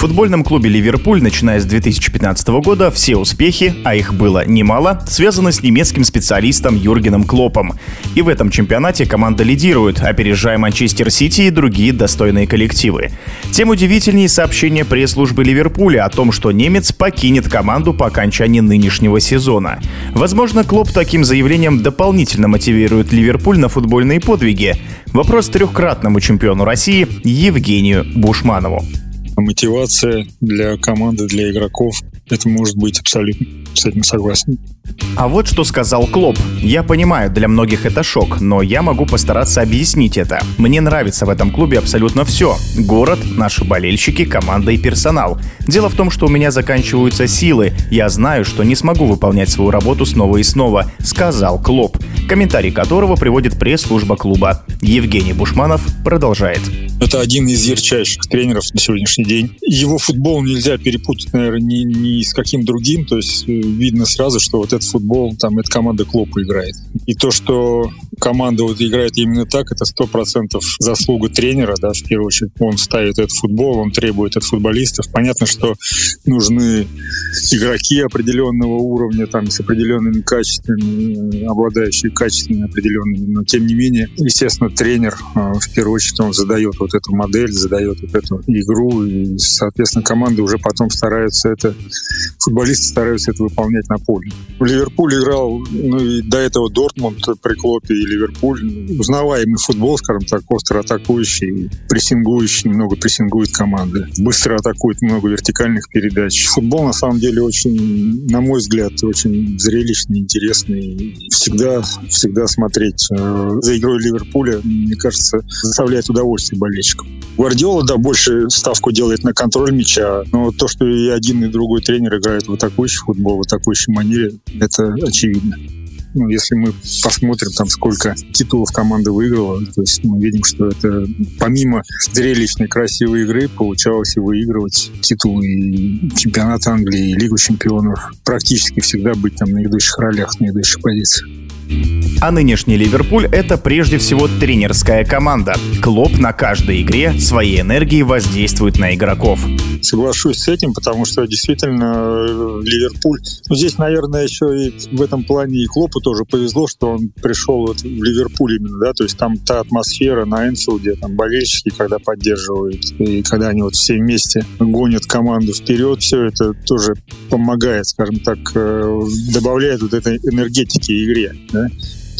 В футбольном клубе «Ливерпуль», начиная с 2015 года, все успехи, а их было немало, связаны с немецким специалистом Юргеном Клопом. И в этом чемпионате команда лидирует, опережая Манчестер Сити и другие достойные коллективы. Тем удивительнее сообщение пресс-службы Ливерпуля о том, что немец покинет команду по окончании нынешнего сезона. Возможно, Клоп таким заявлением дополнительно мотивирует Ливерпуль на футбольные подвиги. Вопрос трехкратному чемпиону России Евгению Бушманову мотивация для команды, для игроков. Это может быть абсолютно с этим согласен. А вот что сказал Клоп. Я понимаю, для многих это шок, но я могу постараться объяснить это. Мне нравится в этом клубе абсолютно все. Город, наши болельщики, команда и персонал. Дело в том, что у меня заканчиваются силы. Я знаю, что не смогу выполнять свою работу снова и снова, сказал Клоп, комментарий которого приводит пресс-служба клуба. Евгений Бушманов продолжает. Это один из ярчайших тренеров на сегодняшний день. Его футбол нельзя перепутать, наверное, ни, ни с каким другим. То есть э, видно сразу, что вот этот футбол, там, эта команда Клопа играет. И то, что команда вот играет именно так, это сто процентов заслуга тренера, да, в первую очередь. Он ставит этот футбол, он требует от футболистов. Понятно, что нужны игроки определенного уровня, там, с определенными качествами, обладающие качествами определенными, но тем не менее, естественно, тренер, э, в первую очередь, он задает вот эту модель, задает вот эту игру, и, соответственно, команда уже потом стараются это, футболисты стараются это выполнять на поле. Ливерпуль играл, ну и до этого Дортмунд при Клопе и Ливерпуль. Узнаваемый футбол, скажем так, остро атакующий, прессингующий, много прессингует команды. Быстро атакует много вертикальных передач. Футбол, на самом деле, очень, на мой взгляд, очень зрелищный, интересный. Всегда, всегда смотреть э, за игрой Ливерпуля, мне кажется, заставляет удовольствие болельщикам. Гвардиола, да, больше ставку делает на контроль мяча, но то, что и один, и другой тренер играют в атакующий футбол, в атакующей манере, это очевидно. Ну, если мы посмотрим, там, сколько титулов команда выиграла, то есть мы видим, что это помимо зрелищной красивой игры получалось и выигрывать титулы и чемпионат Англии, и Лигу чемпионов. Практически всегда быть там на ведущих ролях, на ведущих позициях. А нынешний Ливерпуль — это прежде всего тренерская команда. Клоп на каждой игре своей энергией воздействует на игроков. Соглашусь с этим, потому что действительно э, Ливерпуль... Ну, здесь, наверное, еще и в этом плане и Клопу тоже повезло, что он пришел вот в Ливерпуль именно, да, то есть там та атмосфера на Энфилде, там болельщики, когда поддерживают, и когда они вот все вместе гонят команду вперед, все это тоже помогает, скажем так, э, добавляет вот этой энергетики игре. Да?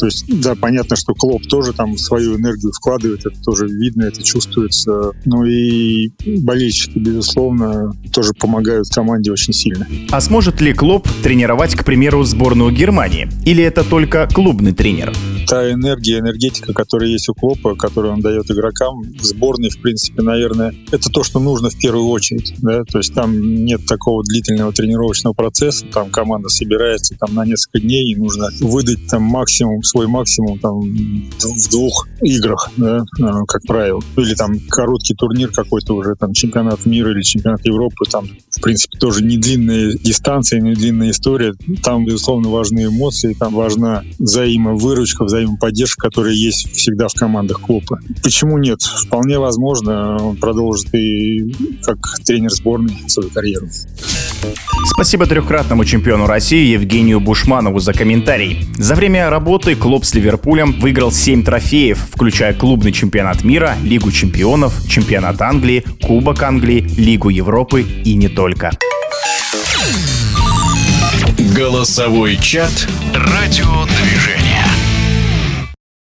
То есть, да, понятно, что Клоп тоже там свою энергию вкладывает, это тоже видно, это чувствуется. Ну и болельщики, безусловно, тоже помогают команде очень сильно. А сможет ли Клоп тренировать, к примеру, сборную Германии? Или это только клубный тренер? Та энергия, энергетика, которая есть у Клопа, которую он дает игрокам, в сборной, в принципе, наверное, это то, что нужно в первую очередь. Да? То есть там нет такого длительного тренировочного процесса, там команда собирается там на несколько дней, и нужно выдать там максимум свой максимум там в двух играх, да, а, как правило. Или там короткий турнир какой-то уже, там чемпионат мира или чемпионат Европы, там, в принципе, тоже не длинные дистанции, не длинная история. Там, безусловно, важны эмоции, там важна взаимовыручка, взаимоподдержка, которая есть всегда в командах клуба. Почему нет? Вполне возможно, он продолжит и как тренер сборной свою карьеру. Спасибо трехкратному чемпиону России Евгению Бушманову за комментарий. За время работы клуб с Ливерпулем выиграл 7 трофеев, включая клубный чемпионат мира, Лигу чемпионов, чемпионат Англии, Кубок Англии, Лигу Европы и не только. Голосовой чат «Радиодвижение».